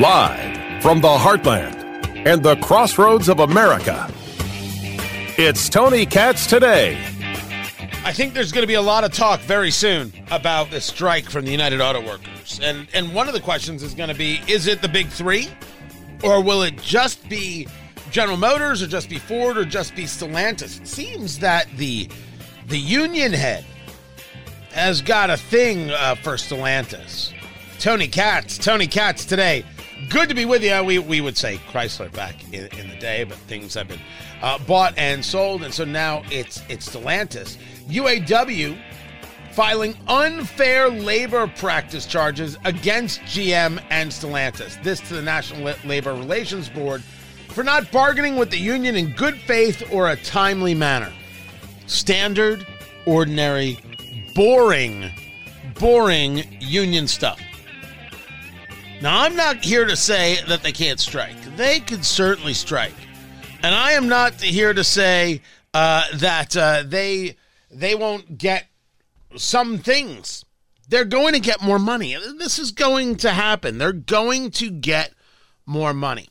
Live from the heartland and the crossroads of America, it's Tony Katz today. I think there's going to be a lot of talk very soon about the strike from the United Auto Workers. And and one of the questions is going to be is it the big 3 or will it just be General Motors or just be Ford or just be Stellantis? It seems that the the union head has got a thing uh, for Stellantis. Tony Katz, Tony Katz today. Good to be with you. We, we would say Chrysler back in, in the day, but things have been uh, bought and sold, and so now it's it's Stellantis. UAW filing unfair labor practice charges against GM and Stellantis. This to the National Labor Relations Board for not bargaining with the union in good faith or a timely manner. Standard, ordinary, boring, boring union stuff. Now, I'm not here to say that they can't strike. They could certainly strike. And I am not here to say uh, that uh, they they won't get some things. They're going to get more money. This is going to happen. They're going to get more money.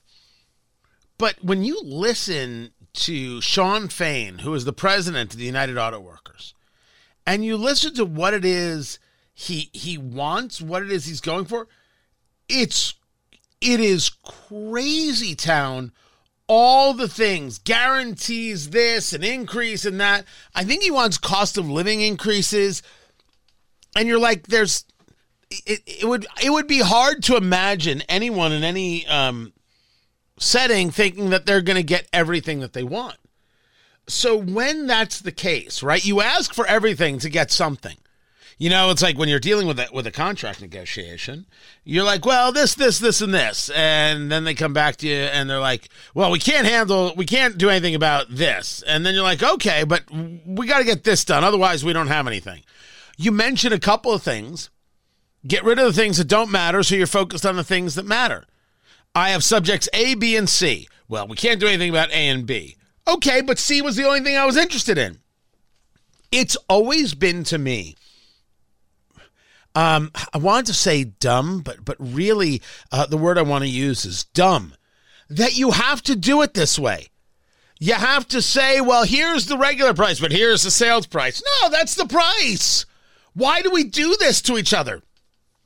But when you listen to Shawn Fain, who is the president of the United Auto Workers, and you listen to what it is he he wants, what it is he's going for, it's it is crazy town all the things, guarantees this, an increase in that. I think he wants cost of living increases. And you're like, there's it, it would it would be hard to imagine anyone in any um, setting thinking that they're going to get everything that they want. So when that's the case, right? You ask for everything to get something. You know, it's like when you're dealing with a, with a contract negotiation, you're like, well, this, this, this, and this, and then they come back to you and they're like, well, we can't handle, we can't do anything about this, and then you're like, okay, but we got to get this done, otherwise we don't have anything. You mention a couple of things, get rid of the things that don't matter, so you're focused on the things that matter. I have subjects A, B, and C. Well, we can't do anything about A and B. Okay, but C was the only thing I was interested in. It's always been to me um, I wanted to say dumb, but but really, uh, the word I want to use is dumb. That you have to do it this way. You have to say, well, here's the regular price, but here's the sales price. No, that's the price. Why do we do this to each other?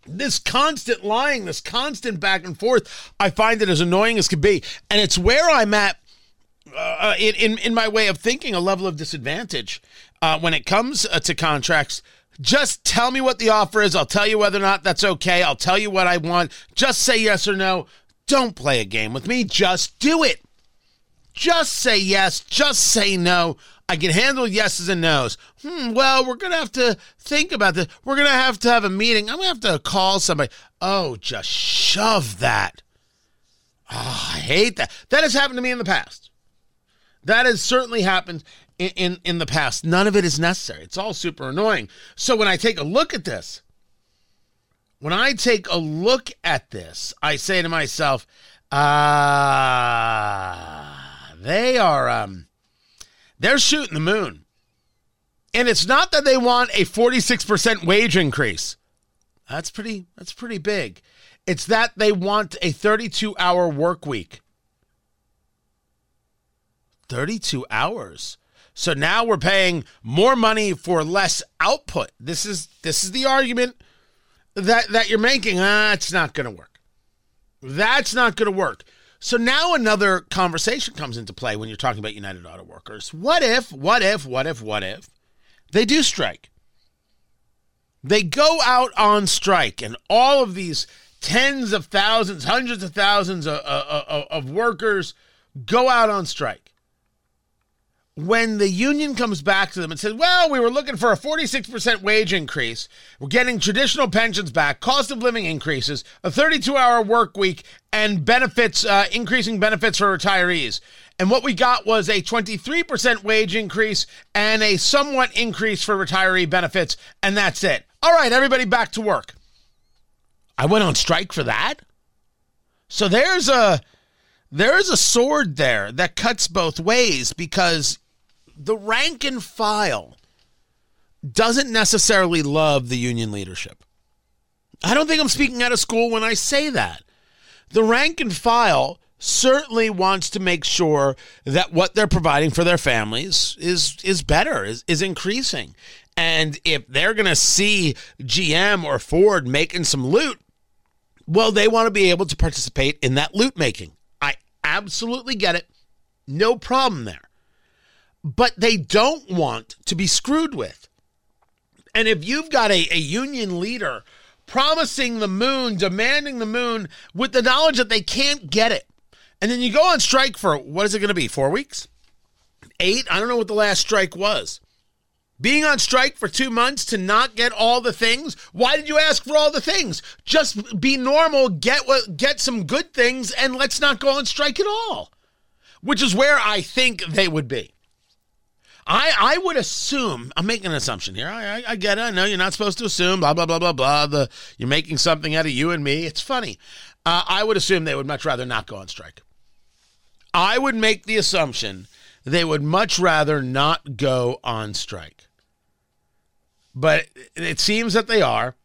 This constant lying, this constant back and forth, I find it as annoying as could be. And it's where I'm at uh, in, in, in my way of thinking, a level of disadvantage uh, when it comes uh, to contracts just tell me what the offer is. I'll tell you whether or not that's okay. I'll tell you what I want. Just say yes or no. Don't play a game with me. Just do it. Just say yes. Just say no. I can handle yeses and nos. Hmm, well, we're going to have to think about this. We're going to have to have a meeting. I'm going to have to call somebody. Oh, just shove that. Oh, I hate that. That has happened to me in the past. That has certainly happened in, in, in the past. None of it is necessary. It's all super annoying. So when I take a look at this, when I take a look at this, I say to myself, ah, they are um they're shooting the moon. And it's not that they want a 46% wage increase. That's pretty that's pretty big. It's that they want a 32-hour work week. 32 hours. So now we're paying more money for less output. This is this is the argument that that you're making. Ah, it's not going to work. That's not going to work. So now another conversation comes into play when you're talking about United Auto Workers. What if, what if, what if, what if they do strike? They go out on strike and all of these tens of thousands, hundreds of thousands of, of, of workers go out on strike when the union comes back to them and says, Well, we were looking for a 46% wage increase, we're getting traditional pensions back, cost of living increases, a 32 hour work week, and benefits, uh, increasing benefits for retirees. And what we got was a 23% wage increase and a somewhat increase for retiree benefits, and that's it. All right, everybody back to work. I went on strike for that. So there's a there's a sword there that cuts both ways because the rank and file doesn't necessarily love the union leadership. I don't think I'm speaking out of school when I say that. The rank and file certainly wants to make sure that what they're providing for their families is is better, is, is increasing. And if they're going to see GM or Ford making some loot, well, they want to be able to participate in that loot making. I absolutely get it. No problem there. But they don't want to be screwed with. And if you've got a, a union leader promising the moon, demanding the moon with the knowledge that they can't get it, and then you go on strike for what is it going to be? Four weeks? Eight? I don't know what the last strike was. Being on strike for two months to not get all the things. Why did you ask for all the things? Just be normal, get what, get some good things, and let's not go on strike at all. Which is where I think they would be. I I would assume I'm making an assumption here. I, I, I get it. I know you're not supposed to assume. Blah blah blah blah blah. The you're making something out of you and me. It's funny. Uh, I would assume they would much rather not go on strike. I would make the assumption they would much rather not go on strike. But it seems that they are.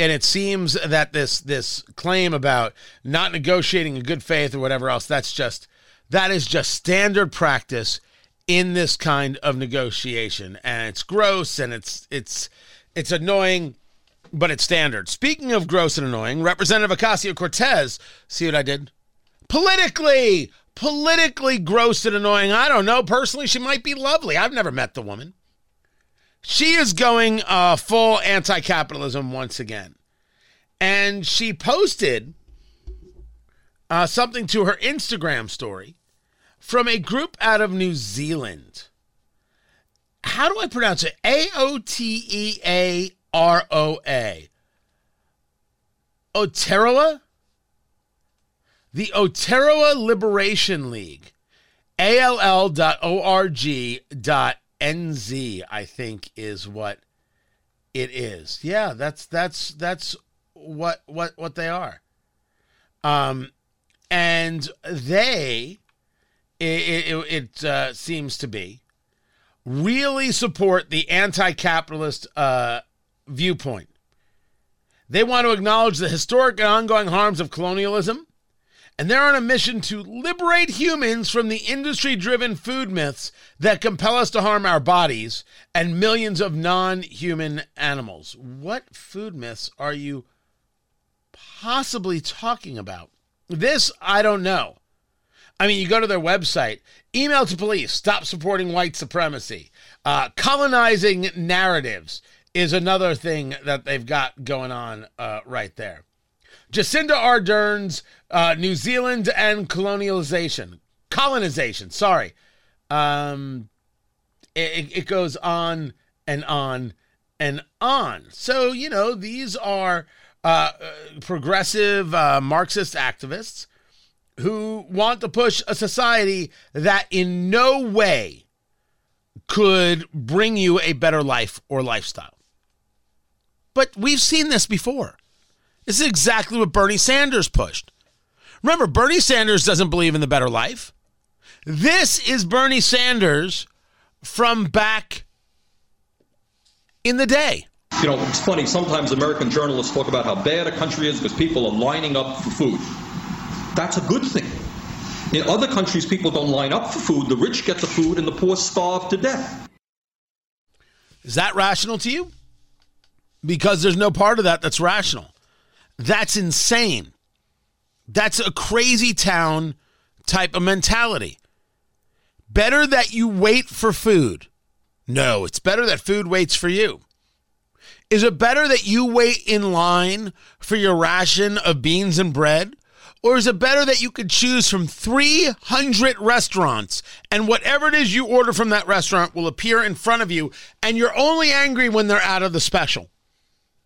And it seems that this this claim about not negotiating in good faith or whatever else, that's just that is just standard practice in this kind of negotiation. And it's gross and it's it's it's annoying, but it's standard. Speaking of gross and annoying, Representative Ocasio Cortez, see what I did? Politically, politically gross and annoying. I don't know. Personally, she might be lovely. I've never met the woman. She is going uh, full anti capitalism once again. And she posted uh, something to her Instagram story from a group out of New Zealand. How do I pronounce it? A O T E A R O A. Aotearoa? The Oteroa Liberation League. all.org.nz, I think, is what it is. Yeah, that's that's that's what what what they are. Um, and they, it it, it uh, seems to be, really support the anti-capitalist uh, viewpoint. They want to acknowledge the historic and ongoing harms of colonialism and they're on a mission to liberate humans from the industry driven food myths that compel us to harm our bodies and millions of non human animals. What food myths are you possibly talking about? This, I don't know. I mean, you go to their website, email to police, stop supporting white supremacy, uh, colonizing narratives is another thing that they've got going on uh, right there. Jacinda Ardern's uh, New Zealand and colonialization, colonization. Sorry, um, it, it goes on and on and on. So you know these are uh, progressive uh, Marxist activists who want to push a society that in no way could bring you a better life or lifestyle. But we've seen this before. This is exactly what Bernie Sanders pushed. Remember, Bernie Sanders doesn't believe in the better life. This is Bernie Sanders from back in the day. You know, it's funny, sometimes American journalists talk about how bad a country is because people are lining up for food. That's a good thing. In other countries, people don't line up for food. The rich get the food and the poor starve to death. Is that rational to you? Because there's no part of that that's rational. That's insane. That's a crazy town type of mentality. Better that you wait for food. No, it's better that food waits for you. Is it better that you wait in line for your ration of beans and bread? Or is it better that you could choose from 300 restaurants and whatever it is you order from that restaurant will appear in front of you and you're only angry when they're out of the special?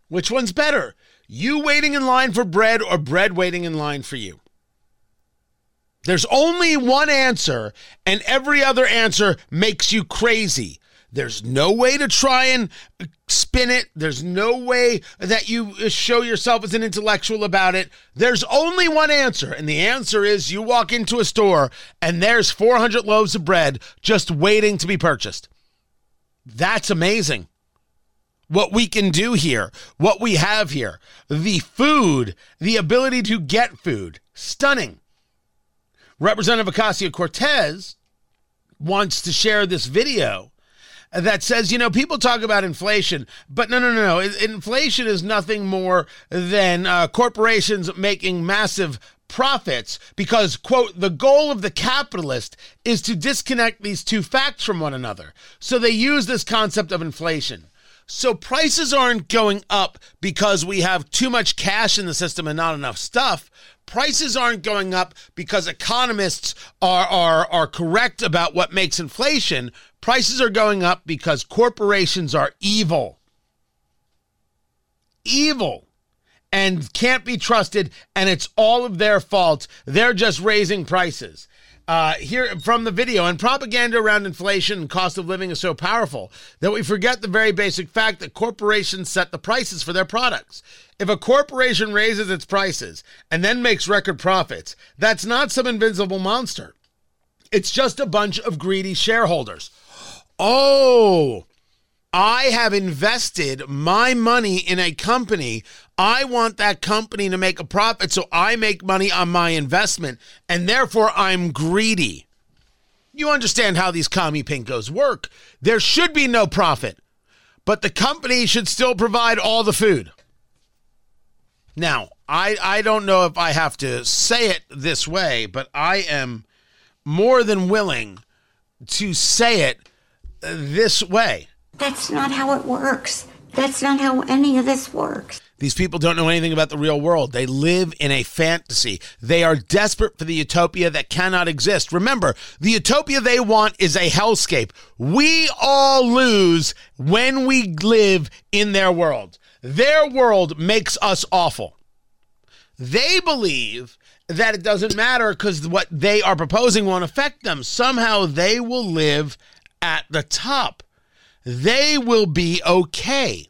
Which one's better? You waiting in line for bread or bread waiting in line for you? There's only one answer, and every other answer makes you crazy. There's no way to try and spin it. There's no way that you show yourself as an intellectual about it. There's only one answer, and the answer is you walk into a store and there's 400 loaves of bread just waiting to be purchased. That's amazing. what we can do here, what we have here, the food, the ability to get food. Stunning. Representative Ocasio Cortez wants to share this video that says, you know, people talk about inflation, but no, no, no, no. Inflation is nothing more than uh, corporations making massive profits because, quote, the goal of the capitalist is to disconnect these two facts from one another. So they use this concept of inflation. So prices aren't going up because we have too much cash in the system and not enough stuff. Prices aren't going up because economists are, are, are correct about what makes inflation. Prices are going up because corporations are evil. Evil and can't be trusted, and it's all of their fault. They're just raising prices. Uh, here from the video and propaganda around inflation and cost of living is so powerful that we forget the very basic fact that corporations set the prices for their products. If a corporation raises its prices and then makes record profits, that's not some invincible monster. It's just a bunch of greedy shareholders. Oh, I have invested my money in a company. I want that company to make a profit, so I make money on my investment, and therefore I'm greedy. You understand how these commie pinkos work. There should be no profit, but the company should still provide all the food. Now, I, I don't know if I have to say it this way, but I am more than willing to say it this way. That's not how it works. That's not how any of this works. These people don't know anything about the real world. They live in a fantasy. They are desperate for the utopia that cannot exist. Remember, the utopia they want is a hellscape. We all lose when we live in their world. Their world makes us awful. They believe that it doesn't matter because what they are proposing won't affect them. Somehow they will live at the top they will be okay.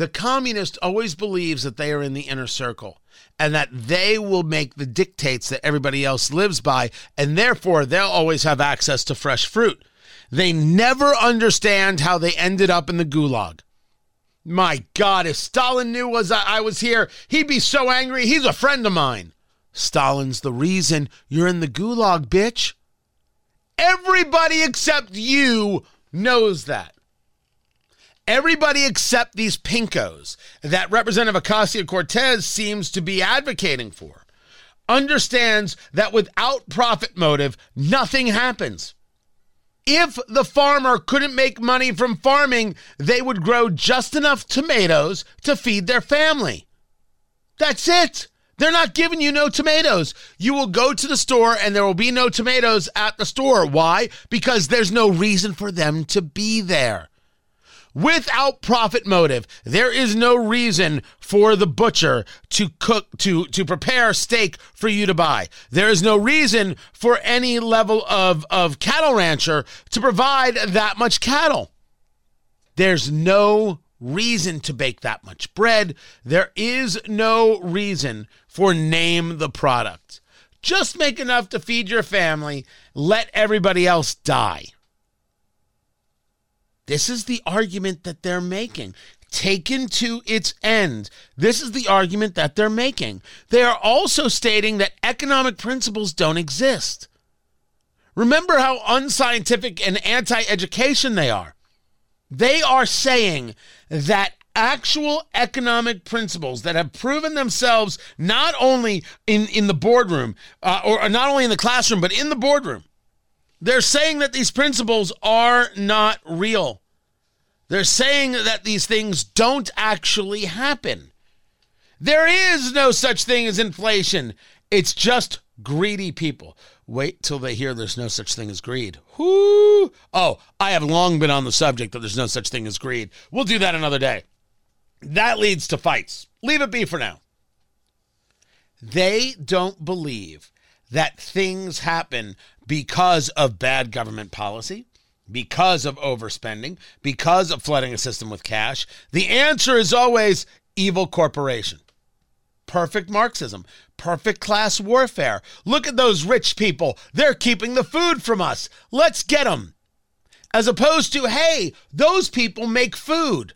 The communist always believes that they are in the inner circle and that they will make the dictates that everybody else lives by, and therefore they'll always have access to fresh fruit. They never understand how they ended up in the gulag. My God, if Stalin knew was I I was here, he'd be so angry. He's a friend of mine. Stalin's the reason you're in the gulag, bitch. Everybody except you knows that. Everybody except these pinkos that Representative Ocasio Cortez seems to be advocating for understands that without profit motive, nothing happens. If the farmer couldn't make money from farming, they would grow just enough tomatoes to feed their family. That's it. They're not giving you no tomatoes. You will go to the store and there will be no tomatoes at the store. Why? Because there's no reason for them to be there without profit motive. There is no reason for the butcher to cook to to prepare steak for you to buy. There is no reason for any level of of cattle rancher to provide that much cattle. There's no reason to bake that much bread. There is no reason for name the product. Just make enough to feed your family, let everybody else die. This is the argument that they're making. Taken to its end, this is the argument that they're making. They are also stating that economic principles don't exist. Remember how unscientific and anti education they are. They are saying that actual economic principles that have proven themselves not only in, in the boardroom uh, or not only in the classroom, but in the boardroom. They're saying that these principles are not real. They're saying that these things don't actually happen. There is no such thing as inflation. It's just greedy people. Wait till they hear there's no such thing as greed. Whoo! Oh, I have long been on the subject that there's no such thing as greed. We'll do that another day. That leads to fights. Leave it be for now. They don't believe that things happen because of bad government policy because of overspending, because of flooding a system with cash? The answer is always evil corporation. Perfect Marxism, perfect class warfare. Look at those rich people. They're keeping the food from us. Let's get them. As opposed to, hey, those people make food.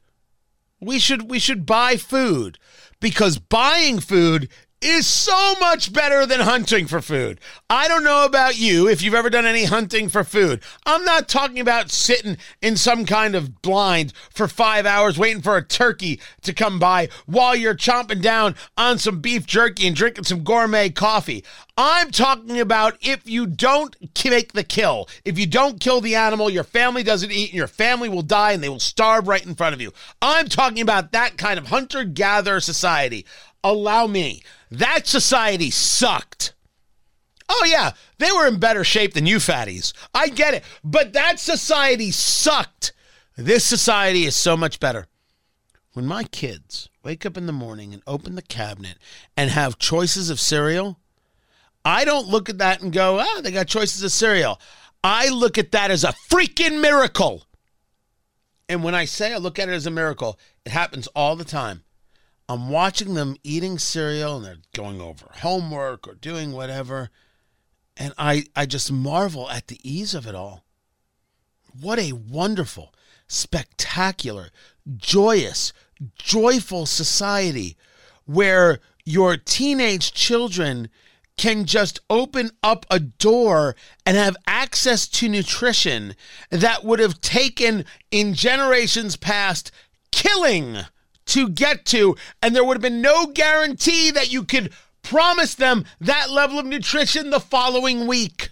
we should we should buy food because buying food is so much better than hunting for food. I don't know about you if you've ever done any hunting for food. I'm not talking about sitting in some kind of blind for five hours waiting for a turkey to come by while you're chomping down on some beef jerky and drinking some gourmet coffee. I'm talking about if you don't make the kill, if you don't kill the animal, your family doesn't eat and your family will die and they will starve right in front of you. I'm talking about that kind of hunter gatherer society. Allow me. That society sucked. Oh, yeah, they were in better shape than you fatties. I get it. But that society sucked. This society is so much better. When my kids wake up in the morning and open the cabinet and have choices of cereal, I don't look at that and go, ah, oh, they got choices of cereal. I look at that as a freaking miracle. And when I say I look at it as a miracle, it happens all the time. I'm watching them eating cereal and they're going over homework or doing whatever. And I, I just marvel at the ease of it all. What a wonderful, spectacular, joyous, joyful society where your teenage children can just open up a door and have access to nutrition that would have taken in generations past killing to get to, and there would have been no guarantee that you could promise them that level of nutrition the following week.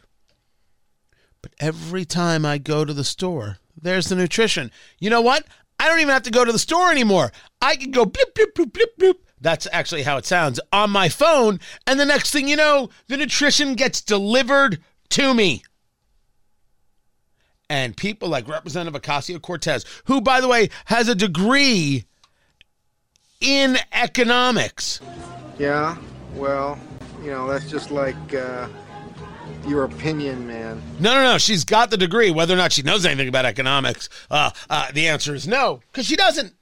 But every time I go to the store, there's the nutrition. You know what? I don't even have to go to the store anymore. I can go blip, blip, blip, blip, blip. That's actually how it sounds on my phone. And the next thing you know, the nutrition gets delivered to me. And people like Representative Ocasio Cortez, who, by the way, has a degree in economics. Yeah, well, you know, that's just like uh, your opinion, man. No, no, no. She's got the degree. Whether or not she knows anything about economics, uh, uh, the answer is no, because she doesn't.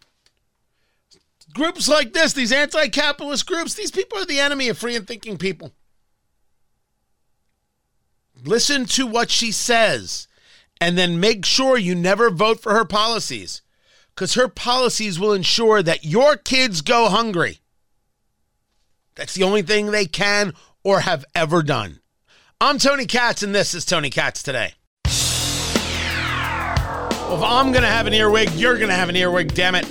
Groups like this, these anti capitalist groups, these people are the enemy of free and thinking people. Listen to what she says and then make sure you never vote for her policies because her policies will ensure that your kids go hungry. That's the only thing they can or have ever done. I'm Tony Katz, and this is Tony Katz Today. Well, if I'm going to have an earwig, you're going to have an earwig, damn it.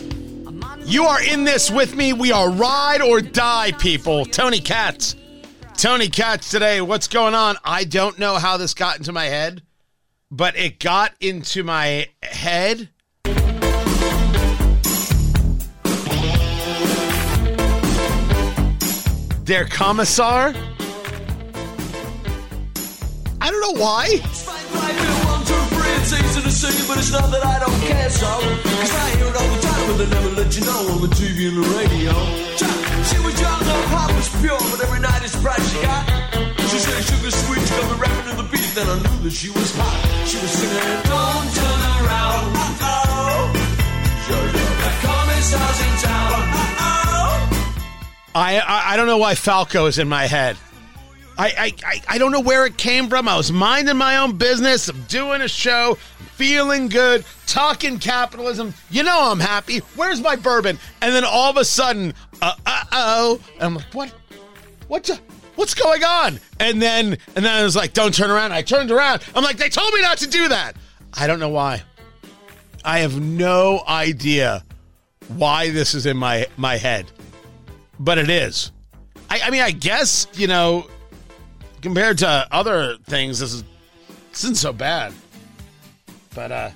You are in this with me. We are ride or die people. Tony Katz. Tony Katz today. What's going on? I don't know how this got into my head, but it got into my head on the TV and the radio. She was young, her heart was pure, but every night it's bright she got. She said sugar sweet, she got me rapping to the beat, then I knew that she was hot. She was singing, Don't turn around, uh-oh. The commissar's in town, uh-oh. I, I, I don't know why Falco is in my head. I, I, I don't know where it came from. I was minding my own business. I'm doing a show, feeling good, talking capitalism. You know I'm happy. Where's my bourbon? And then all of a sudden, uh oh, I'm like, what? What's what's going on? And then and then I was like, don't turn around. I turned around. I'm like, they told me not to do that. I don't know why. I have no idea why this is in my my head but it is. I, I mean, I guess you know, compared to other things, this is this isn't so bad. But uh,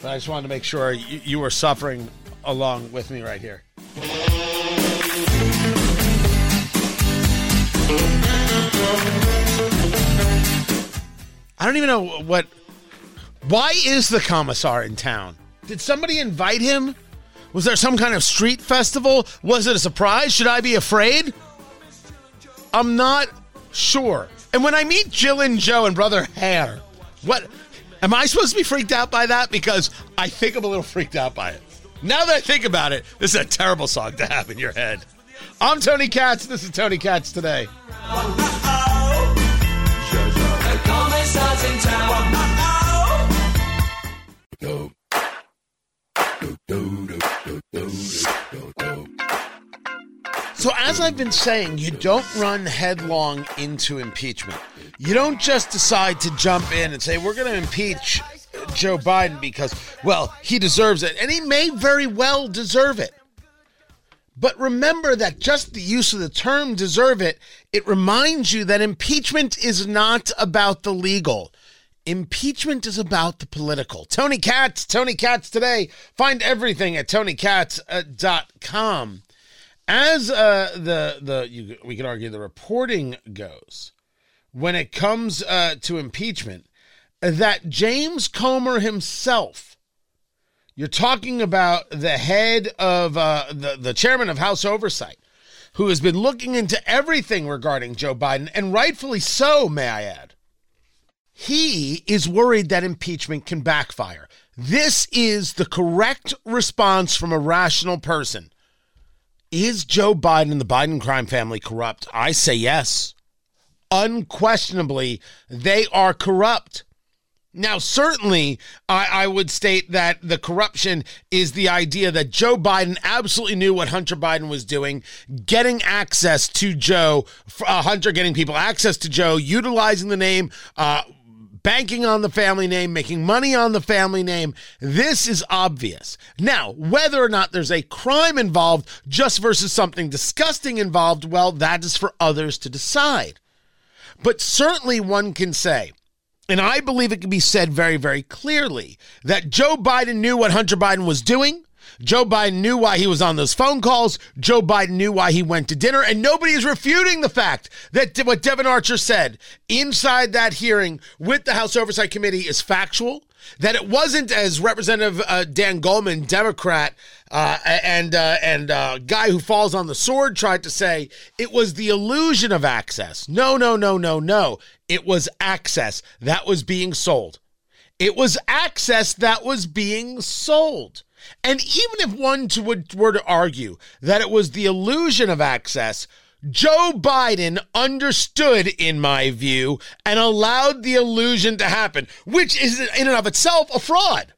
but I just wanted to make sure you, you were suffering along with me right here. I don't even know what. Why is the commissar in town? Did somebody invite him? Was there some kind of street festival? Was it a surprise? Should I be afraid? I'm not sure. And when I meet Jill and Joe and Brother Hare, what am I supposed to be freaked out by that? Because I think I'm a little freaked out by it. Now that I think about it, this is a terrible song to have in your head. I'm Tony Katz. This is Tony Katz today. So, as I've been saying, you don't run headlong into impeachment. You don't just decide to jump in and say, we're going to impeach Joe Biden because, well, he deserves it. And he may very well deserve it. But remember that just the use of the term deserve it, it reminds you that impeachment is not about the legal. Impeachment is about the political. Tony Katz, Tony Katz today. Find everything at tonykatz.com. As uh, the the you, we could argue the reporting goes, when it comes uh, to impeachment, that James Comer himself you're talking about the head of uh, the, the chairman of House Oversight, who has been looking into everything regarding Joe Biden, and rightfully so, may I add. He is worried that impeachment can backfire. This is the correct response from a rational person. Is Joe Biden and the Biden crime family corrupt? I say yes. Unquestionably, they are corrupt. Now, certainly, I, I, would state that the corruption is the idea that Joe Biden absolutely knew what Hunter Biden was doing, getting access to Joe, uh, Hunter getting people access to Joe, utilizing the name, uh, banking on the family name, making money on the family name. This is obvious. Now, whether or not there's a crime involved just versus something disgusting involved, well, that is for others to decide. But certainly one can say, and I believe it can be said very, very clearly that Joe Biden knew what Hunter Biden was doing. Joe Biden knew why he was on those phone calls. Joe Biden knew why he went to dinner. And nobody is refuting the fact that what Devon Archer said inside that hearing with the House Oversight Committee is factual that it wasn't as Representative uh, Dan Goldman, Democrat, uh, and uh, and uh, guy who falls on the sword tried to say it was the illusion of access. No, no, no, no, no. It was access that was being sold. It was access that was being sold. And even if one to, would, were to argue that it was the illusion of access, Joe Biden understood, in my view, and allowed the illusion to happen, which is in and of itself a fraud.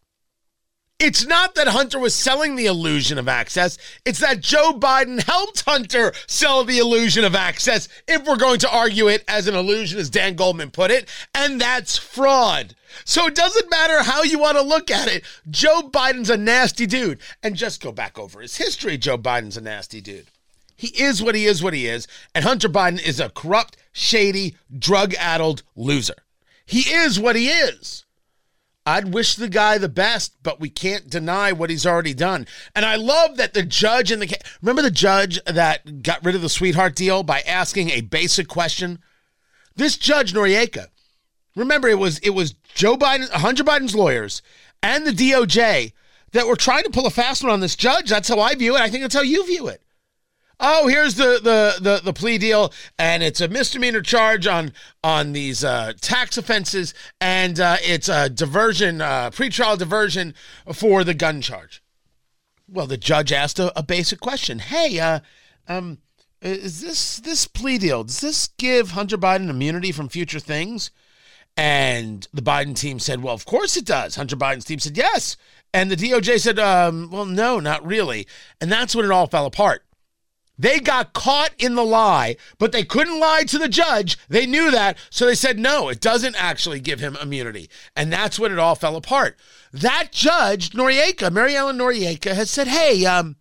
It's not that Hunter was selling the illusion of access. It's that Joe Biden helped Hunter sell the illusion of access, if we're going to argue it as an illusion, as Dan Goldman put it. And that's fraud. So it doesn't matter how you want to look at it. Joe Biden's a nasty dude. And just go back over his history. Joe Biden's a nasty dude. He is what he is, what he is. And Hunter Biden is a corrupt, shady, drug addled loser. He is what he is. I'd wish the guy the best, but we can't deny what he's already done. And I love that the judge in the case, remember the judge that got rid of the sweetheart deal by asking a basic question? This judge Noriega. remember it was it was Joe Biden, Hunter Biden's lawyers and the DOJ that were trying to pull a fast one on this judge. That's how I view it. I think that's how you view it oh, here's the, the the the plea deal, and it's a misdemeanor charge on on these uh, tax offenses, and uh, it's a diversion, uh, pretrial diversion for the gun charge. Well, the judge asked a, a basic question: Hey, uh, um, is this this plea deal? Does this give Hunter Biden immunity from future things? And the Biden team said, "Well, of course it does." Hunter Biden's team said, "Yes." And the DOJ said, um, well, no, not really. And that's when it all fell apart. They got caught in the lie, but they couldn't lie to the judge. They knew that. So they said, no, it doesn't actually give him immunity. And that's when it all fell apart. That judge, Noreika, Mary Ellen Noreika, has said, hey, um,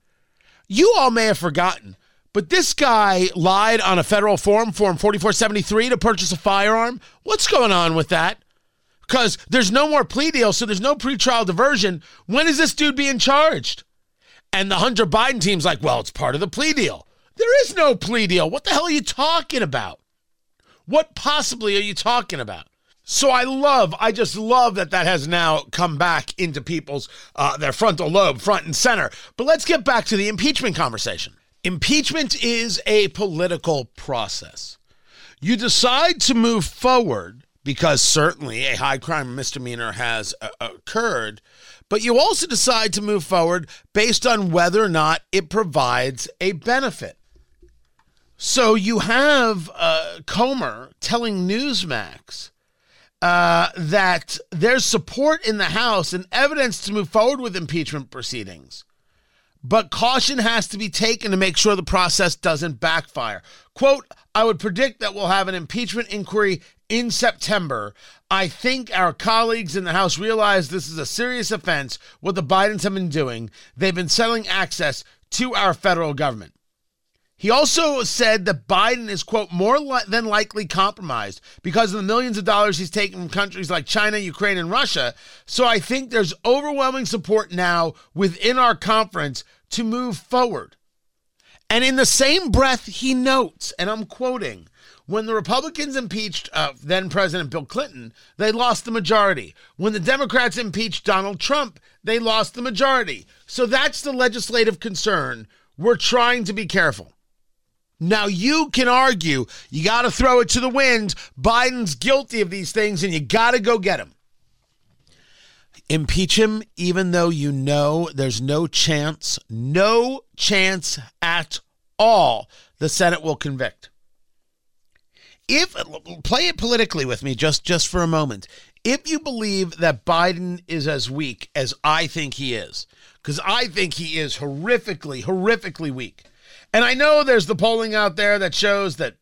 you all may have forgotten, but this guy lied on a federal form, Form 4473, to purchase a firearm. What's going on with that? Because there's no more plea deal, so there's no pretrial diversion. When is this dude being charged? And the Hunter Biden team's like, well, it's part of the plea deal. There is no plea deal. What the hell are you talking about? What possibly are you talking about? So I love, I just love that that has now come back into people's uh, their frontal lobe, front and center. But let's get back to the impeachment conversation. Impeachment is a political process. You decide to move forward because certainly a high crime misdemeanor has uh, occurred, but you also decide to move forward based on whether or not it provides a benefit. So you have uh, Comer telling Newsmax uh, that there's support in the House and evidence to move forward with impeachment proceedings. but caution has to be taken to make sure the process doesn't backfire. Quote, I would predict that we'll have an impeachment inquiry in September. I think our colleagues in the House realize this is a serious offense, what the Bidens have been doing. They've been selling access to our federal government. He also said that Biden is, quote, more li- than likely compromised because of the millions of dollars he's taken from countries like China, Ukraine, and Russia. So I think there's overwhelming support now within our conference to move forward. And in the same breath, he notes, and I'm quoting, when the Republicans impeached uh, then President Bill Clinton, they lost the majority. When the Democrats impeached Donald Trump, they lost the majority. So that's the legislative concern. We're trying to be careful. Now, you can argue you got to throw it to the wind. Biden's guilty of these things, and you got to go get him. Impeach him, even though you know there's no chance, no chance at all the Senate will convict. If play it politically with me just just for a moment. If you believe that Biden is as weak as I think he is, because I think he is horrifically, horrifically weak. And I know there's the polling out there that shows that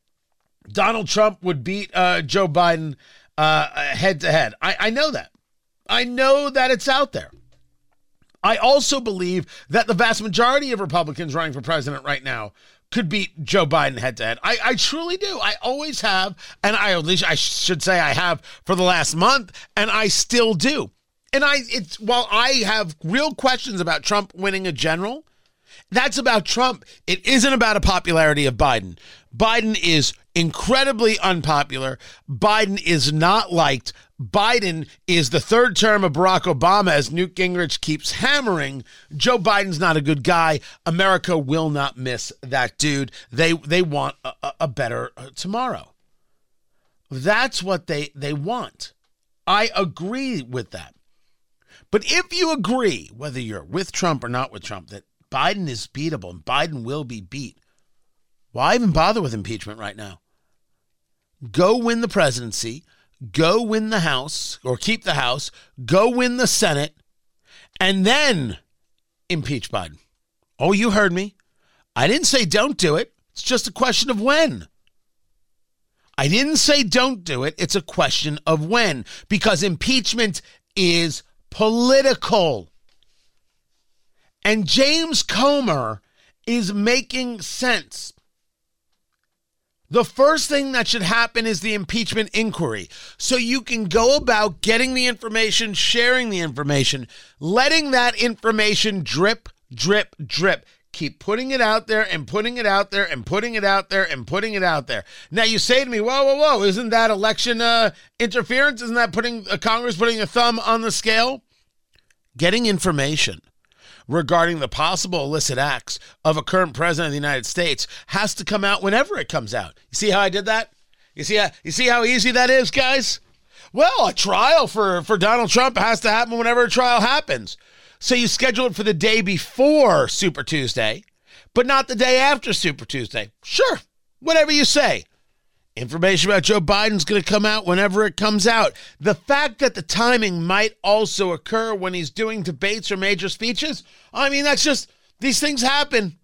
Donald Trump would beat uh, Joe Biden uh, head to head. I know that. I know that it's out there. I also believe that the vast majority of Republicans running for president right now could beat Joe Biden head to head. I, I truly do. I always have, and I at least I should say I have for the last month, and I still do. And I it's while I have real questions about Trump winning a general, that's about Trump. It isn't about a popularity of Biden. Biden is incredibly unpopular. Biden is not liked. Biden is the third term of Barack Obama, as Newt Gingrich keeps hammering. Joe Biden's not a good guy. America will not miss that dude. They they want a, a better uh, tomorrow. That's what they they want. I agree with that. But if you agree, whether you're with Trump or not with Trump, that Biden is beatable and Biden will be beat. Why even bother with impeachment right now? Go win the presidency, go win the House or keep the House, go win the Senate, and then impeach Biden. Oh, you heard me. I didn't say don't do it. It's just a question of when. I didn't say don't do it. It's a question of when because impeachment is political. And James Comer is making sense. The first thing that should happen is the impeachment inquiry. So you can go about getting the information, sharing the information, letting that information drip, drip, drip. Keep putting it out there and putting it out there and putting it out there and putting it out there. Now you say to me, "Whoa, whoa, whoa! Isn't that election uh, interference? Isn't that putting uh, Congress putting a thumb on the scale?" Getting information regarding the possible illicit acts of a current president of the United States has to come out whenever it comes out. You see how I did that? You see how, you see how easy that is, guys? Well, a trial for, for Donald Trump has to happen whenever a trial happens. So you schedule it for the day before Super Tuesday, but not the day after Super Tuesday. Sure, whatever you say. Information about Joe Biden's going to come out whenever it comes out. The fact that the timing might also occur when he's doing debates or major speeches, I mean, that's just, these things happen.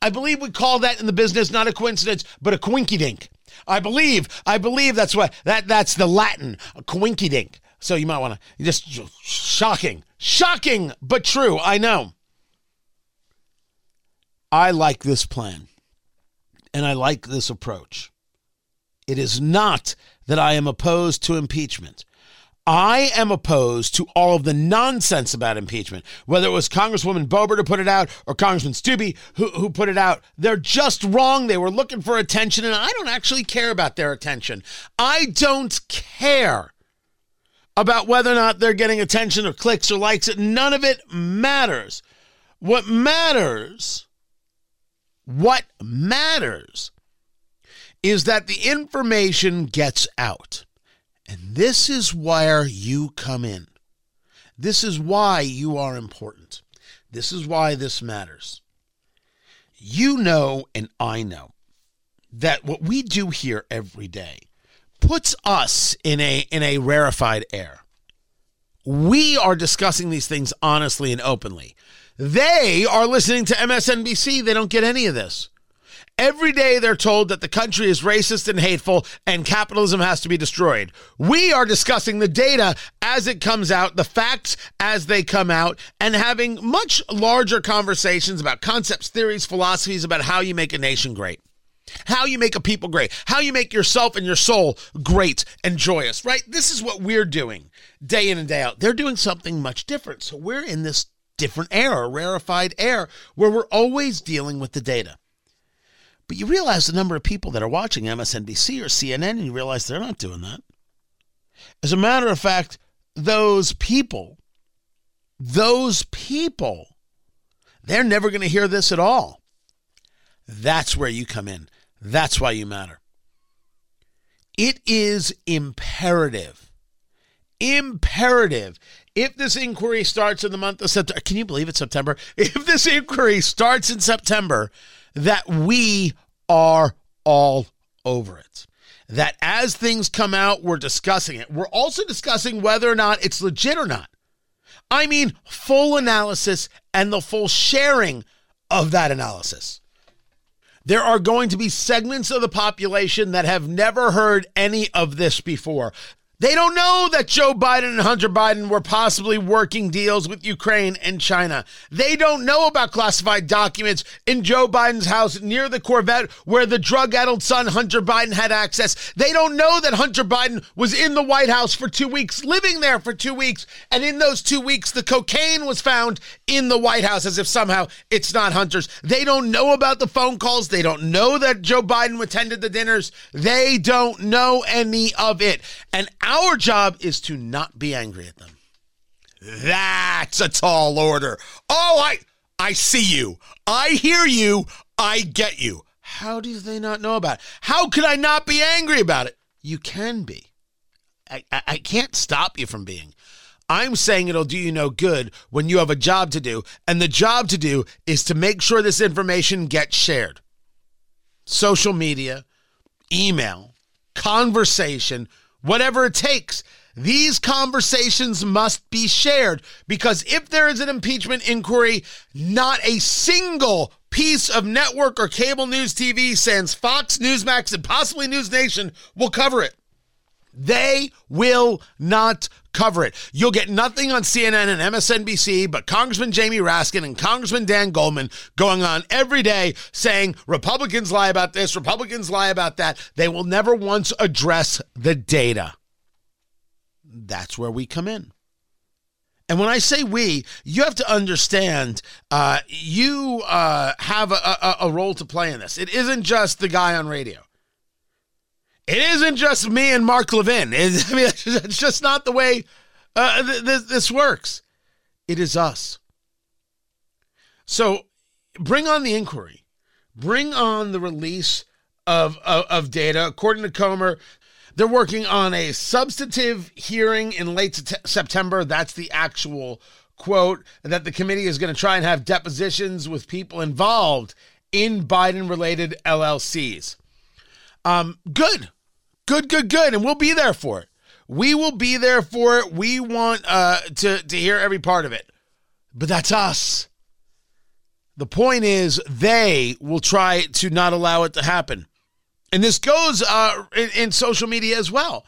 I believe we call that in the business not a coincidence, but a quinky dink. I believe, I believe that's what, that, that's the Latin, a quinky dink. So you might want to, just shocking, shocking, but true, I know. I like this plan, and I like this approach. It is not that I am opposed to impeachment. I am opposed to all of the nonsense about impeachment, whether it was Congresswoman Boebert who put it out or Congressman Steube who, who put it out. They're just wrong. They were looking for attention, and I don't actually care about their attention. I don't care about whether or not they're getting attention or clicks or likes. None of it matters. What matters, what matters is that the information gets out. And this is where you come in. This is why you are important. This is why this matters. You know, and I know, that what we do here every day puts us in a in a rarefied air. We are discussing these things honestly and openly. They are listening to MSNBC. They don't get any of this. Every day they're told that the country is racist and hateful and capitalism has to be destroyed. We are discussing the data as it comes out, the facts as they come out, and having much larger conversations about concepts, theories, philosophies about how you make a nation great. How you make a people great, how you make yourself and your soul great and joyous, right? This is what we're doing day in and day out. They're doing something much different. So we're in this different era, rarefied air, where we're always dealing with the data. But you realize the number of people that are watching MSNBC or CNN, and you realize they're not doing that. As a matter of fact, those people, those people, they're never going to hear this at all. That's where you come in. That's why you matter. It is imperative, imperative. If this inquiry starts in the month of September, can you believe it's September? If this inquiry starts in September, that we are all over it. That as things come out, we're discussing it. We're also discussing whether or not it's legit or not. I mean, full analysis and the full sharing of that analysis. There are going to be segments of the population that have never heard any of this before. They don't know that Joe Biden and Hunter Biden were possibly working deals with Ukraine and China. They don't know about classified documents in Joe Biden's house near the Corvette where the drug addled son Hunter Biden had access. They don't know that Hunter Biden was in the White House for two weeks, living there for two weeks. And in those two weeks, the cocaine was found in the White House as if somehow it's not Hunter's. They don't know about the phone calls. They don't know that Joe Biden attended the dinners. They don't know any of it. And our job is to not be angry at them. That's a tall order. Oh, I I see you. I hear you. I get you. How do they not know about it? How could I not be angry about it? You can be. I, I, I can't stop you from being. I'm saying it'll do you no good when you have a job to do, and the job to do is to make sure this information gets shared. Social media, email, conversation, whatever it takes. These conversations must be shared because if there is an impeachment inquiry, not a single piece of network or cable news TV, sans Fox, Newsmax, and possibly News Nation, will cover it. They will not cover it. You'll get nothing on CNN and MSNBC but Congressman Jamie Raskin and Congressman Dan Goldman going on every day saying Republicans lie about this, Republicans lie about that. They will never once address the data. That's where we come in. And when I say we, you have to understand uh, you uh, have a, a, a role to play in this. It isn't just the guy on radio. It isn't just me and Mark Levin. It's, I mean, it's just not the way uh, th- th- this works. It is us. So bring on the inquiry. Bring on the release of, of, of data. According to Comer, they're working on a substantive hearing in late September. That's the actual quote that the committee is going to try and have depositions with people involved in Biden related LLCs. Um, good, good, good, good. And we'll be there for it. We will be there for it. We want uh, to, to hear every part of it. But that's us. The point is, they will try to not allow it to happen. And this goes uh, in, in social media as well.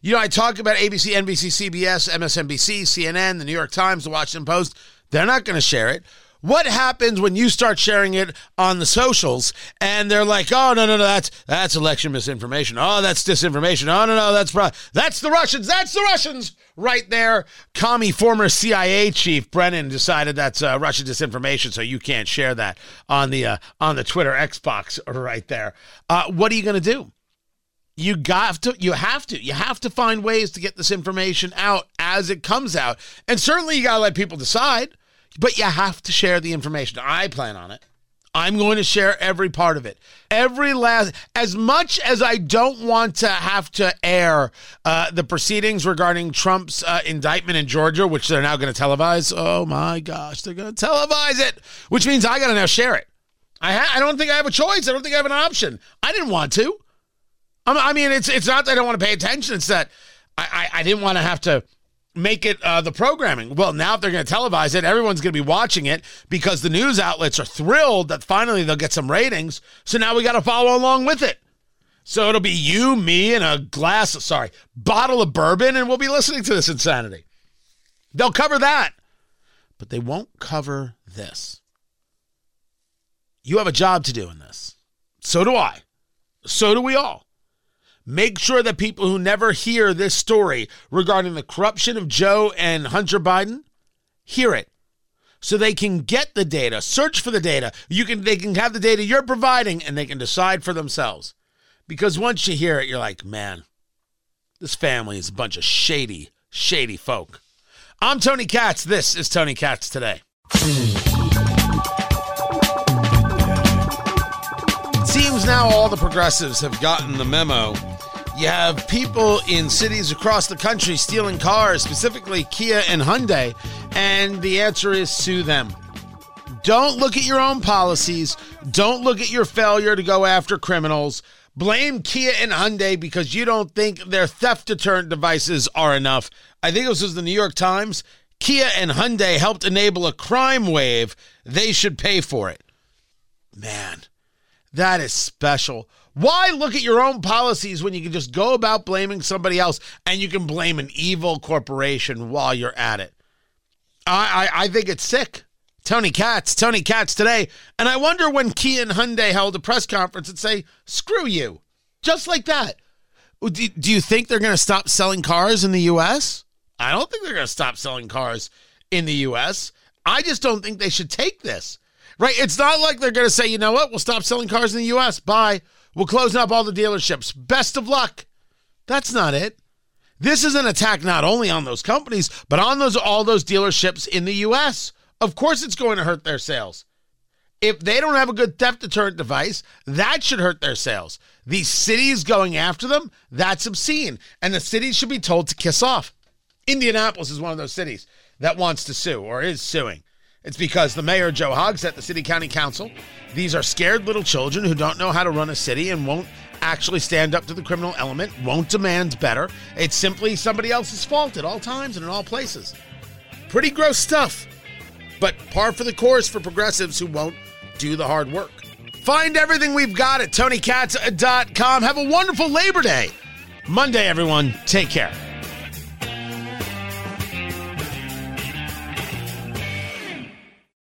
You know, I talk about ABC, NBC, CBS, MSNBC, CNN, the New York Times, the Washington Post. They're not going to share it. What happens when you start sharing it on the socials and they're like, "Oh no, no, no, that's that's election misinformation. Oh, that's disinformation. Oh no, no, that's that's the Russians. That's the Russians." Right there, commie former CIA chief Brennan decided that's uh, Russian disinformation, so you can't share that on the uh, on the Twitter Xbox right there. Uh, what are you going to do? you got to you have to you have to find ways to get this information out as it comes out and certainly you got to let people decide but you have to share the information. I plan on it. I'm going to share every part of it. Every last, as much as I don't want to have to air uh, the proceedings regarding Trump's uh, indictment in Georgia, which they're now going to televise. Oh my gosh, they're going to televise it, which means I got to now share it. I ha- I don't think I have a choice. I don't think I have an option. I didn't want to. I mean, it's it's not that I don't want to pay attention. It's that I, I, I didn't want to have to make it uh, the programming. Well, now if they're going to televise it, everyone's going to be watching it because the news outlets are thrilled that finally they'll get some ratings. So now we got to follow along with it. So it'll be you, me, and a glass, sorry, bottle of bourbon, and we'll be listening to this insanity. They'll cover that, but they won't cover this. You have a job to do in this. So do I. So do we all. Make sure that people who never hear this story regarding the corruption of Joe and Hunter Biden hear it so they can get the data, search for the data. You can they can have the data you're providing and they can decide for themselves. Because once you hear it, you're like, man, this family is a bunch of shady, shady folk. I'm Tony Katz. This is Tony Katz today. Seems now all the progressives have gotten the memo. You have people in cities across the country stealing cars, specifically Kia and Hyundai, and the answer is sue them. Don't look at your own policies. Don't look at your failure to go after criminals. Blame Kia and Hyundai because you don't think their theft deterrent devices are enough. I think this was the New York Times. Kia and Hyundai helped enable a crime wave. They should pay for it. Man, that is special. Why look at your own policies when you can just go about blaming somebody else and you can blame an evil corporation while you're at it? I, I, I think it's sick. Tony Katz, Tony Katz today. And I wonder when Kia and Hyundai held a press conference and say, screw you. Just like that. Do, do you think they're going to stop selling cars in the U.S.? I don't think they're going to stop selling cars in the U.S. I just don't think they should take this. Right? It's not like they're going to say, you know what, we'll stop selling cars in the U.S. Bye. We're closing up all the dealerships. Best of luck. That's not it. This is an attack not only on those companies, but on those all those dealerships in the U.S. Of course, it's going to hurt their sales. If they don't have a good theft deterrent device, that should hurt their sales. These cities going after them, that's obscene. And the cities should be told to kiss off. Indianapolis is one of those cities that wants to sue or is suing. It's because the mayor, Joe Hogsett, the city county council, these are scared little children who don't know how to run a city and won't actually stand up to the criminal element, won't demand better. It's simply somebody else's fault at all times and in all places. Pretty gross stuff, but par for the course for progressives who won't do the hard work. Find everything we've got at TonyKatz.com. Have a wonderful Labor Day. Monday, everyone. Take care.